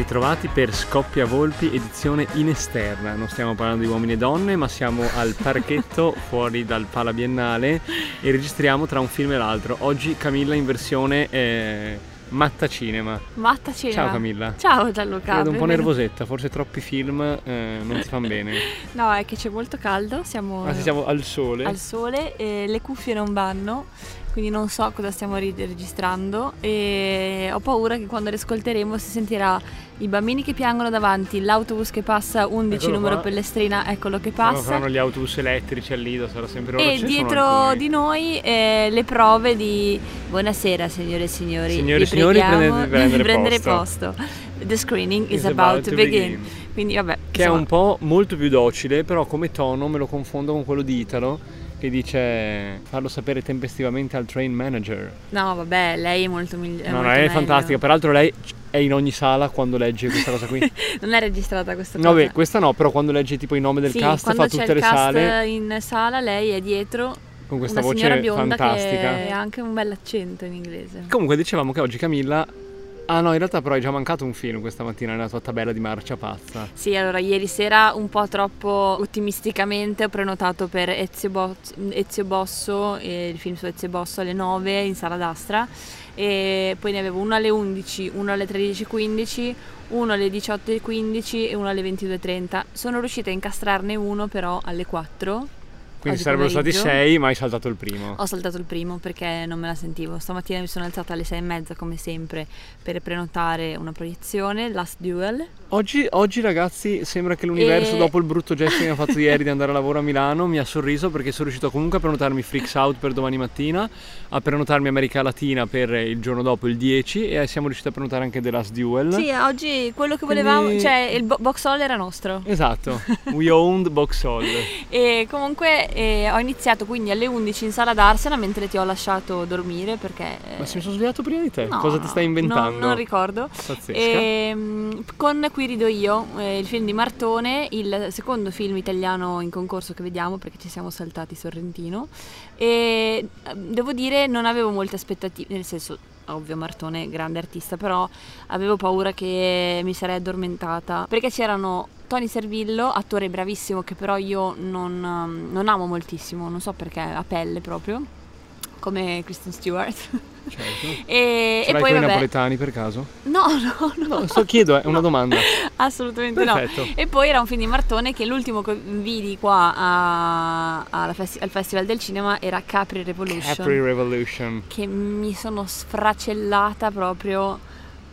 ritrovati per Scoppia Volpi edizione in esterna. Non stiamo parlando di uomini e donne, ma siamo al parchetto fuori dal Pala Biennale e registriamo tra un film e l'altro. Oggi Camilla in versione eh, Matta Cinema. Matta Cinema. Ciao Camilla. Ciao Gianluca. Vedo un po' nervosetta, forse troppi film eh, non ti fanno bene. no, è che c'è molto caldo, siamo, ah, siamo al sole. Al sole e le cuffie non vanno quindi non so cosa stiamo registrando e ho paura che quando le ascolteremo si sentirà i bambini che piangono davanti, l'autobus che passa 11 eccolo numero qua. Pellestrina, eccolo che passa. Saranno gli autobus elettrici al Lido, sarà sempre loro. E dietro di noi eh, le prove di buonasera signore e signori. Signore e signori, prendete, prendere, prendere posto. posto. The screening is, is about, about, to begin. begin. Quindi vabbè. Che insomma. è un po' molto più docile, però come tono me lo confondo con quello di Italo che dice farlo sapere tempestivamente al train manager. No, vabbè, lei è molto migliore. No, no, lei è fantastica. Peraltro lei è in ogni sala quando legge questa cosa qui. non è registrata questa cosa. No, beh, questa no, però quando legge tipo i nomi del sì, cast fa tutte le sale. in sala lei è dietro con questa voce fantastica. E ha anche un bel accento in inglese. Comunque dicevamo che oggi Camilla Ah no, in realtà però hai già mancato un film questa mattina nella tua tabella di marcia pazza. Sì, allora ieri sera un po' troppo ottimisticamente ho prenotato per Ezio, Bo- Ezio Bosso, eh, il film su Ezio Bosso alle 9 in sala d'Astra e poi ne avevo uno alle 11, uno alle 13.15, uno alle 18.15 e uno alle 22.30. Sono riuscita a incastrarne uno però alle 4 quindi sarebbero stati sei, ma hai saltato il primo. Ho saltato il primo perché non me la sentivo. Stamattina mi sono alzata alle sei e mezza, come sempre, per prenotare una proiezione, Last Duel. Oggi, oggi ragazzi, sembra che l'universo, e... dopo il brutto gesto che mi ha fatto ieri di andare a lavoro a Milano, mi ha sorriso perché sono riuscito comunque a prenotarmi Freaks Out per domani mattina, a prenotarmi America Latina per il giorno dopo, il 10, e siamo riusciti a prenotare anche The Last Duel. Sì, oggi quello che volevamo, Quindi... cioè il bo- box hall era nostro. Esatto, we owned box hall. e comunque e ho iniziato quindi alle 11 in sala d'Arsena mentre ti ho lasciato dormire perché... Ma se mi sono svegliato prima di te? No, Cosa ti stai inventando? No, non ricordo. Pazzesca. E, ehm, con Qui rido io, eh, il film di Martone, il secondo film italiano in concorso che vediamo perché ci siamo saltati Sorrentino e ehm, devo dire non avevo molte aspettative, nel senso ovvio Martone grande artista, però avevo paura che mi sarei addormentata perché c'erano Tony Servillo, attore bravissimo che però io non, um, non amo moltissimo, non so perché, a pelle proprio, come Kristen Stewart. Certo. e, e poi vabbè. napoletani per caso? No, no, no. no sto chiedo, è una no, domanda. Assolutamente Perfetto. no. E poi era un film di Martone che l'ultimo che vidi qua a, festi- al Festival del Cinema era Capri Revolution. Capri Revolution. Che mi sono sfracellata proprio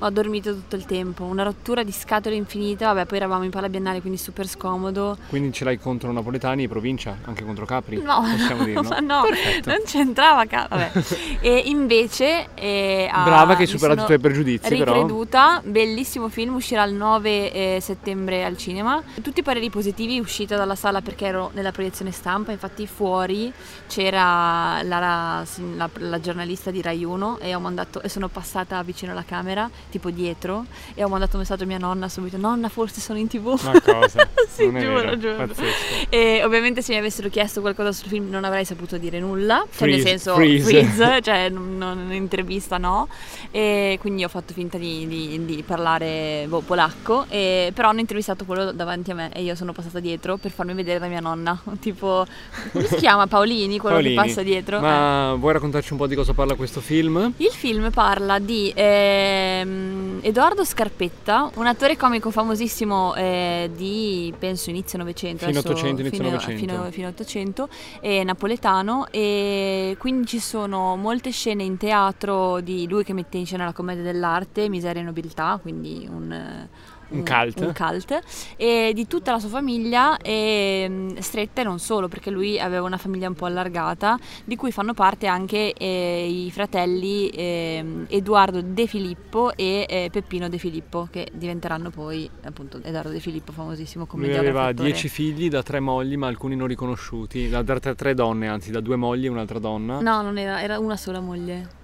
ho dormito tutto il tempo, una rottura di scatole infinita, vabbè poi eravamo in Pala Biennale quindi super scomodo. Quindi ce l'hai contro napoletani e provincia, anche contro Capri? No, possiamo no, dirlo. no, non c'entrava Capri, e invece... Eh, Brava che hai superato i tuoi pregiudizi ricreduta, però. bellissimo film, uscirà il 9 eh, settembre al cinema. Tutti i pareri positivi, uscita dalla sala perché ero nella proiezione stampa, infatti fuori c'era la, la, la, la giornalista di Rai 1 e, mandato, e sono passata vicino alla camera tipo dietro e ho mandato un messaggio a mia nonna subito nonna forse sono in tv ma cosa? sì non giuro giuro Pazzesco. e ovviamente se mi avessero chiesto qualcosa sul film non avrei saputo dire nulla freeze, cioè nel senso freeze, freeze cioè non, non, un'intervista no e quindi ho fatto finta di, di, di parlare boh, polacco e, però hanno intervistato quello davanti a me e io sono passata dietro per farmi vedere da mia nonna tipo come si chiama Paolini quello Paolini. che passa dietro ma eh. vuoi raccontarci un po' di cosa parla questo film? il film parla di ehm, Ehm, Edoardo Scarpetta, un attore comico famosissimo eh, di penso inizio Novecento, fino, 800, inizio fino, 900. fino, fino 800, è napoletano e quindi ci sono molte scene in teatro di lui che mette in scena la commedia dell'arte, Miseria e Nobiltà, quindi un un cult. un cult. E di tutta la sua famiglia e, mm, stretta e non solo perché lui aveva una famiglia un po' allargata di cui fanno parte anche eh, i fratelli eh, Edoardo De Filippo e eh, Peppino De Filippo che diventeranno poi appunto Edoardo De Filippo famosissimo come lui aveva dieci figli da tre mogli ma alcuni non riconosciuti da, da tre, tre donne anzi da due mogli e un'altra donna. No non era, era una sola moglie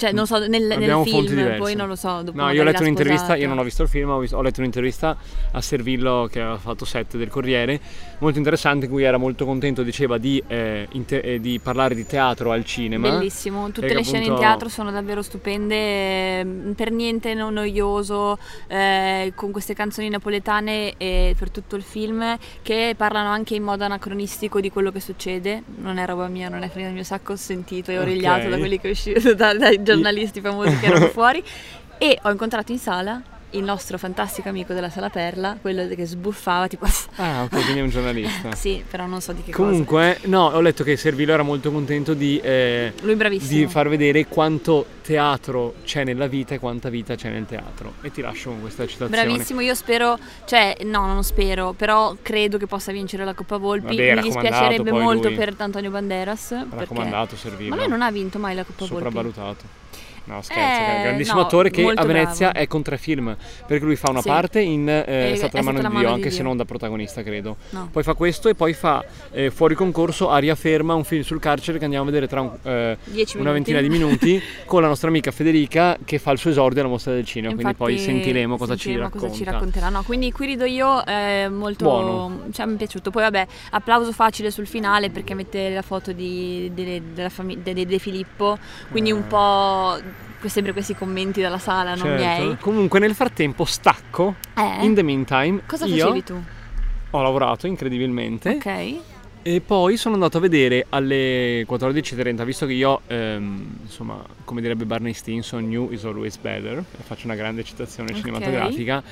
Cioè, non so, nel, nel film, poi non lo so. Dopo No, io ho letto un'intervista, io non ho visto il film, ho, vis- ho letto un'intervista a Servillo che aveva fatto set del Corriere, molto interessante, in cui era molto contento, diceva di, eh, inte- eh, di parlare di teatro al cinema. Bellissimo, tutte le scene in appunto- teatro sono davvero stupende, ehm, per niente non noioso, eh, con queste canzoni napoletane e per tutto il film che parlano anche in modo anacronistico di quello che succede. Non è roba mia, non è frega del mio sacco, ho sentito e origliato da quelli che uscivano, da- dai giornalisti famosi che erano fuori. E ho incontrato in sala il nostro fantastico amico della Sala Perla, quello che sbuffava tipo... Ah, ok, quindi è un giornalista. sì, però non so di che cosa. Comunque, no, ho letto che Servillo era molto contento di, eh, Lui bravissimo. di far vedere quanto teatro c'è nella vita e quanta vita c'è nel teatro. E ti lascio con questa citazione. Bravissimo, io spero, cioè no, non spero, però credo che possa vincere la Coppa Volpi. Vabbè, Mi dispiacerebbe molto lui. per Antonio Banderas. Perché... Raccomandato Servillo. Ma lui non ha vinto mai la Coppa Volpi. sopravvalutato. No, scherzo, Eh, che è un grandissimo no, attore che a Venezia bravo. è con tre film, perché lui fa una Sì. parte in eh, È- Stata la mano Stata di Dio, mano anche di se Dio. non da protagonista, credo. No. Poi fa questo e poi fa eh, fuori concorso Aria Ferma, un film sul carcere che andiamo a vedere tra un- eh, una ventina di minuti con la nostra amica Federica che fa il suo esordio alla mostra del cinema, quindi poi Infatti, sentiremo cosa ci sentiremo racconta. cosa ci racconterà. No, quindi qui rido io, è molto... Buono. Cioè, mi è piaciuto. Poi vabbè, applauso facile sul finale perché mette la foto di, delle- della famiglia De, De Filippo, quindi un Eh. po' sempre questi commenti dalla sala, non Certo. miei. Comunque nel frattempo stacco, Eh, in the meantime, cosa facevi tu? ho lavorato incredibilmente Ok. E poi sono andato a vedere alle 14.30, visto che io, ehm, insomma, come direbbe Barney Stinson, new is always better, e faccio una grande citazione Ok. cinematografica,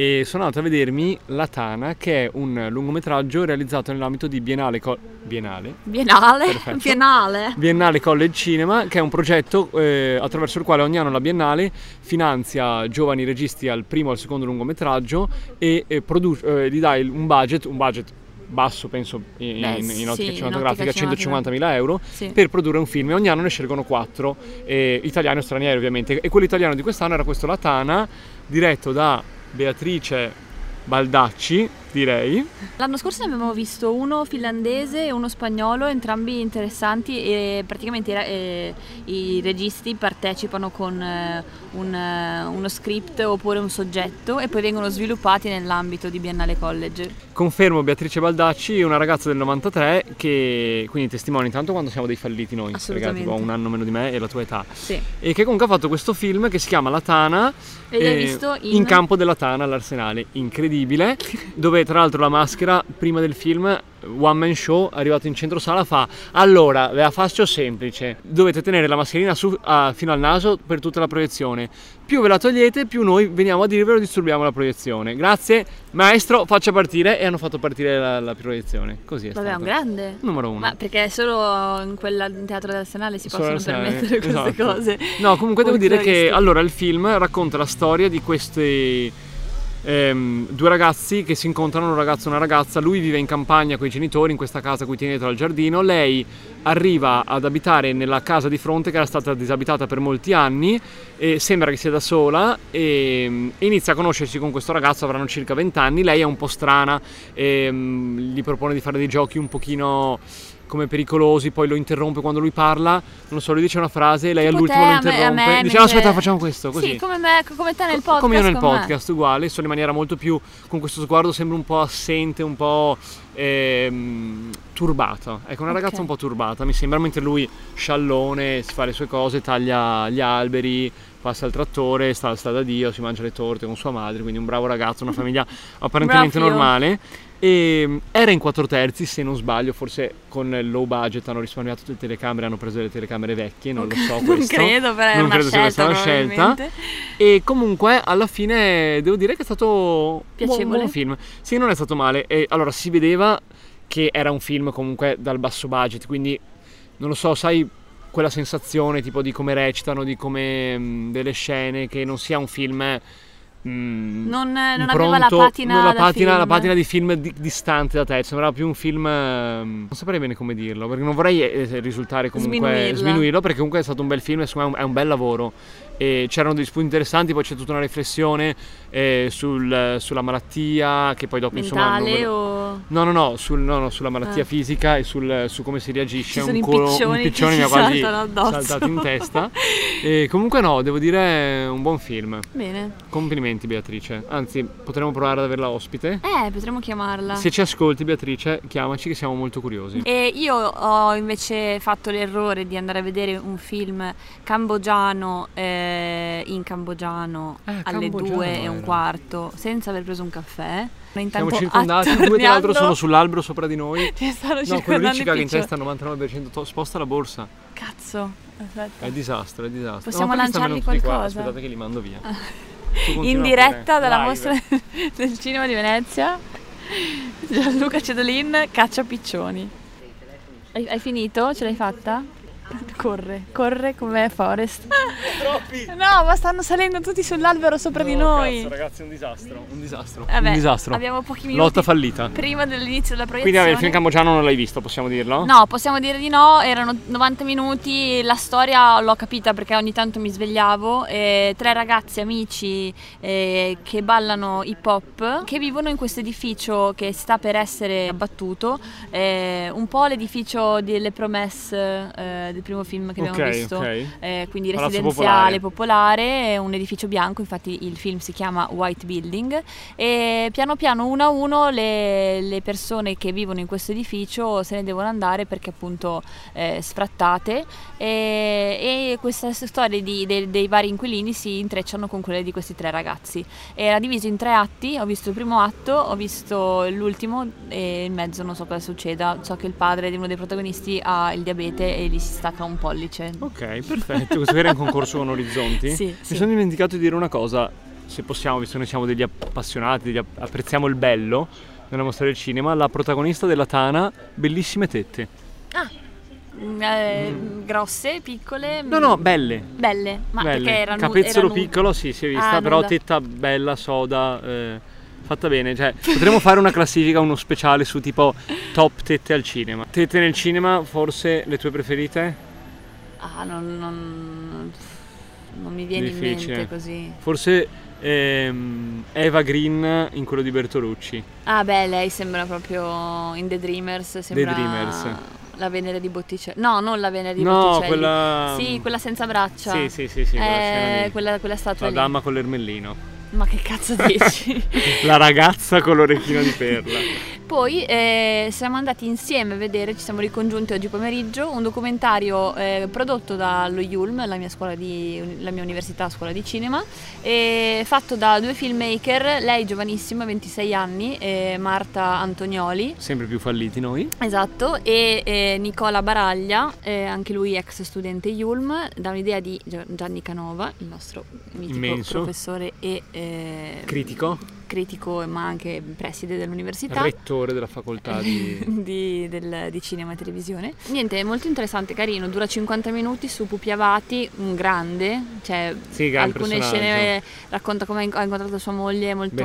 e sono andato a vedermi La Tana, che è un lungometraggio realizzato nell'ambito di Biennale, Co- Biennale? Biennale? Biennale? Biennale College Cinema, che è un progetto eh, attraverso il quale ogni anno la Biennale finanzia giovani registi al primo o al secondo lungometraggio e eh, produ- eh, gli dà il- un budget, un budget basso penso in, Beh, in- in sì, ottica in cinematografica, ottica 150.000 euro, Sì. per produrre un film e ogni anno ne scelgono quattro, eh, italiani o stranieri ovviamente. E quello italiano di quest'anno era questo La Tana, diretto da Beatrice Baldacci, direi. L'anno scorso ne abbiamo visto uno finlandese e uno spagnolo, entrambi interessanti e praticamente eh, i registi partecipano con eh, un, eh, uno script oppure un soggetto e poi vengono sviluppati nell'ambito di Biennale College. Confermo Beatrice Baldacci, una ragazza del 93 che quindi testimonia intanto quando siamo dei falliti noi, Assolutamente. tipo, un anno meno di me e la tua età. Sì. E che comunque ha fatto questo film che si chiama La Tana E eh, visto in... campo della Tana all'Arsenale, incredibile, dove tra l'altro la maschera prima del film one man show arrivato in centro sala fa allora ve la faccio semplice. Dovete tenere la mascherina su, ah, fino al naso per tutta la proiezione. Più ve la togliete più noi veniamo a dirvelo e disturbiamo la proiezione. Grazie. Maestro faccia partire. E hanno fatto partire la, la proiezione. Così è Vabbè, stato un grande. numero uno. Ma perché solo in quella in teatro dell'Arsenale si Solo possono permettere queste esatto. cose. No, comunque devo dire che allora il film racconta la storia di questi ehm, due ragazzi che si incontrano, un ragazzo e una ragazza. Lui vive in campagna con i genitori in questa casa a cui tiene dietro al giardino. Lei arriva ad abitare nella casa di fronte che era stata disabitata per molti anni e sembra che sia da sola e, e inizia a conoscersi con questo ragazzo, avranno circa 20 anni. Lei è un po' strana, e, mm, gli propone di fare dei giochi un pochino come pericolosi, poi lo interrompe quando lui parla, non lo so, lui dice una frase, lei Tipo all'ultimo te, lo a me- interrompe, me, dice no mentre- aspetta facciamo questo, così. Sì, come, me, come te nel podcast. Come io nel con me. podcast, uguale, solo in maniera molto più, con questo sguardo sembra un po' assente, un po' ehm, turbata. Ecco, una ragazza Ok. un po' turbata, mi sembra, mentre lui sciallone, si fa le sue cose, taglia gli alberi, passa il trattore, sta, sta da Dio, si mangia le torte con sua madre, quindi un bravo ragazzo, una famiglia apparentemente normale. E mm, era in 4 terzi, se non sbaglio, forse con il low budget hanno risparmiato tutte le telecamere, hanno preso delle telecamere vecchie, non lo so non questo. credo, però è Non una credo sia scelta, questa una scelta. E comunque alla fine devo dire che è stato un buon, Piacevole. buon film. Sì, non è stato male. E allora si vedeva che era un film comunque dal basso budget, quindi non lo so, sai quella sensazione tipo di come recitano, di come mh, delle scene, che non sia un film mh, Non, non pronto, aveva la patina non la patina, la patina di film di- distante da te, sembrava più un film ehm, non saprei bene come dirlo, perché non vorrei eh, risultare comunque Sminuirla. sminuirlo perché comunque è stato un bel film e secondo me è un- bel lavoro. E c'erano degli spunti interessanti, poi c'è tutta una riflessione eh, sul- sulla malattia che poi dopo insomma non Mentale lo- o... No, no, no, sul- no, no, sulla malattia Ah. fisica e sul- su come si reagisce un, colo- un piccione ci mi ha quasi saltato in testa. E comunque no, devo dire un buon film. Bene. Complimenti Beatrice. Anzi, potremmo provare ad averla ospite. Eh, potremmo chiamarla. Se ci ascolti Beatrice, chiamaci che siamo molto curiosi. E io ho invece fatto l'errore di andare a vedere un film cambogiano eh, in cambogiano Ah, alle cambogiano due e un era. quarto senza aver preso un caffè. Intanto Siamo circondati, due tra l'altro sono sull'albero sopra di noi. Ci stanno No, quello lì ci caga in testa al 99%. To- sposta la borsa. Cazzo, aspetta. È disastro, è disastro. Possiamo lanciargli venuti di qua? qualcosa? Aspettate che li mando via. In diretta dalla mostra del cinema di Venezia, Gianluca Cedolin caccia piccioni. Hai, hai finito? Ce l'hai fatta? Corre, corre come Forest. Troppi! No, ma stanno salendo tutti sull'albero sopra di No, noi. Cazzo, ragazzi, è un disastro. Un disastro. Vabbè, un disastro. Abbiamo pochi minuti Lotta fallita. prima dell'inizio della proiezione. Quindi vabbè, il film cambogiano non l'hai visto, possiamo dirlo? No, possiamo dire di no, erano 90 minuti, la storia l'ho capita perché ogni tanto mi svegliavo, eh, tre ragazzi amici eh, che ballano hip hop, che vivono in questo edificio che sta per essere abbattuto, eh, un po' l'edificio delle promesse eh, del primo film che abbiamo Ok, visto, ok. eh, quindi Palazzo residenziale, popolare, è un edificio bianco, infatti il film si chiama White Building. E piano piano uno a uno le, le persone che vivono in questo edificio se ne devono andare perché appunto eh, sfrattate. E, e questa storia di- dei- dei vari inquilini si intrecciano con quelle di questi tre ragazzi. Era diviso in tre atti, ho visto il primo atto, ho visto l'ultimo e in mezzo non so cosa succeda, so che il padre di uno dei protagonisti ha il diabete e gli si stacca un pollice. Ok, perfetto. Questo era un concorso con Orizzonti. Sì, Mi sì. sono dimenticato di dire una cosa, se possiamo, visto che noi siamo degli appassionati, degli app- apprezziamo il bello nella mostra del cinema, la protagonista della Tana, bellissime tette. Mm, eh, Grosse, piccole? No, no, belle. Belle, ma belle. perché era nu- Capezzolo era nu- piccolo, sì, si è vista, Ah, però nuda. tetta bella, soda, eh, fatta bene. Cioè, potremmo fare una classifica, uno speciale su tipo top tette al cinema. Tette nel cinema, forse le tue preferite? Ah, non, non- non mi viene in Difficile. mente così. Forse ehm, Eva Green in quello di Bertolucci. Ah, beh, lei sembra proprio in The Dreamers. Sembra Dreamers. La Venere di Botticelli. No, non la Venere di No, Botticelli. quella- Sì, quella senza braccia. Sì, sì, sì, sì, quella Eh, quella, quella statua La lì. dama con l'ermellino. Ma che cazzo dici? La ragazza con l'orecchino di perla. Poi eh, siamo andati insieme a vedere, ci siamo ricongiunti oggi pomeriggio, un documentario eh, prodotto dallo Yulm, la mia, scuola di, la mia università scuola di cinema, e fatto da due filmmaker, lei giovanissima, 26 anni, e Marta Antonioli, Sempre più falliti noi. esatto, e eh, Nicola Baraglia, eh, anche lui ex studente Yulm, da un'idea di Gianni Canova, il nostro mitico Immenso. professore e eh, Critico. Critico ma anche preside dell'università Rettore della facoltà di... di, del- di cinema e televisione. Niente, è molto interessante, carino, dura 50 minuti su Pupi Avati, un grande, cioè Sì, gran alcune scene racconta come ha inc- ha incontrato sua moglie, molto,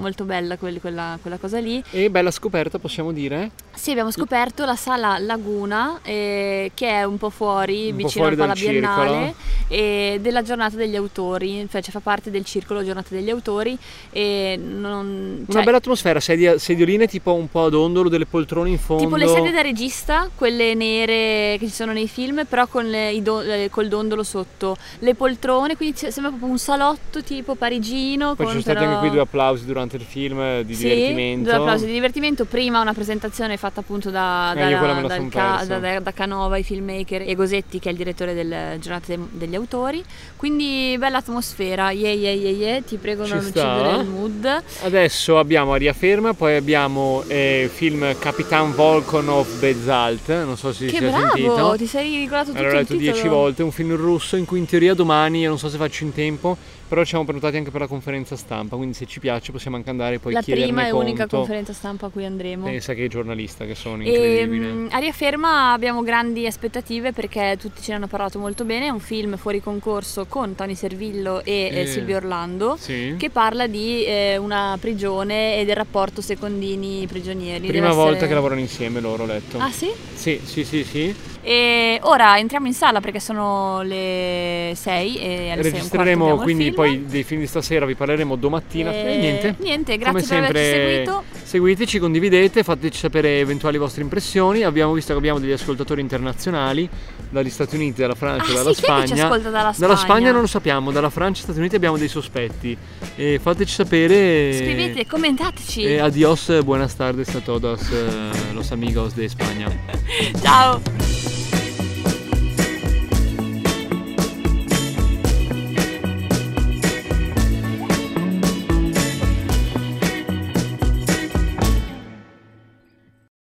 molto bella quel- quella, quella cosa lì. E bella scoperta, possiamo dire? Sì, abbiamo scoperto la sala Laguna, eh, che è un po' fuori, Un vicino fuori al Pala dal Biennale, e della giornata degli autori, cioè, cioè fa parte del circolo giornata degli autori e non... Una cioè, bella atmosfera, sedia- sedioline tipo un po' ad ondolo, delle poltrone in fondo. Tipo le sedie da regista, quelle nere che ci sono nei film, però con le- do- col dondolo sotto. Le poltrone, quindi sembra proprio un salotto tipo parigino. Poi ci sono stati però- anche qui due applausi durante il film di sì, divertimento. due applausi di divertimento. Prima una presentazione fatta appunto da, Eh, da- ca- da- da- Canova, i filmmaker e Gosetti che è il direttore del Giornata de- degli Autori. Quindi bella atmosfera, yeah yeah yeah yeah, ti prego Ci non uccidere il mood. Adesso abbiamo Aria Ferma, poi abbiamo eh, il film Capitan Volkonov Bezalt, non so se Che si è sentito. ti sei ricordato tutto Allora, l'ho il letto titolo. dieci volte, un film russo in cui in teoria domani, io non so se faccio in tempo, però ci siamo prenotati anche per la conferenza stampa, quindi se ci piace possiamo anche andare e poi La chiederne prima e conto. unica conferenza stampa a cui andremo. Pensa che giornalista che sono, E, incredibile. mm, Aria Ferma abbiamo grandi aspettative perché tutti ce ne hanno parlato molto bene, è un film fuori concorso con Tony Servillo e eh, Eh, Silvio Orlando Sì. che parla di eh, una prigione e del rapporto secondini-prigioni. Prima volta che lavorano insieme loro, ho letto. Ah sì? Sì, sì, sì, sì. E ora entriamo in sala perché sono le 6 e alle Registreremo quindi poi dei film di stasera, vi parleremo domattina. E, e niente. Niente, grazie Come per sempre, averci seguito. Seguiteci, condividete, fateci sapere eventuali vostre impressioni. Abbiamo visto che abbiamo degli ascoltatori internazionali dagli Stati Uniti, dalla Francia, ah, dalla sì, Spagna. Chi dalla Spagna. Dalla Spagna non lo sappiamo, dalla Francia e Stati Uniti abbiamo dei sospetti. E fateci sapere. Scrivete, commentateci. E adios, buenas tardes a todos, eh, los amigos de España. Ciao.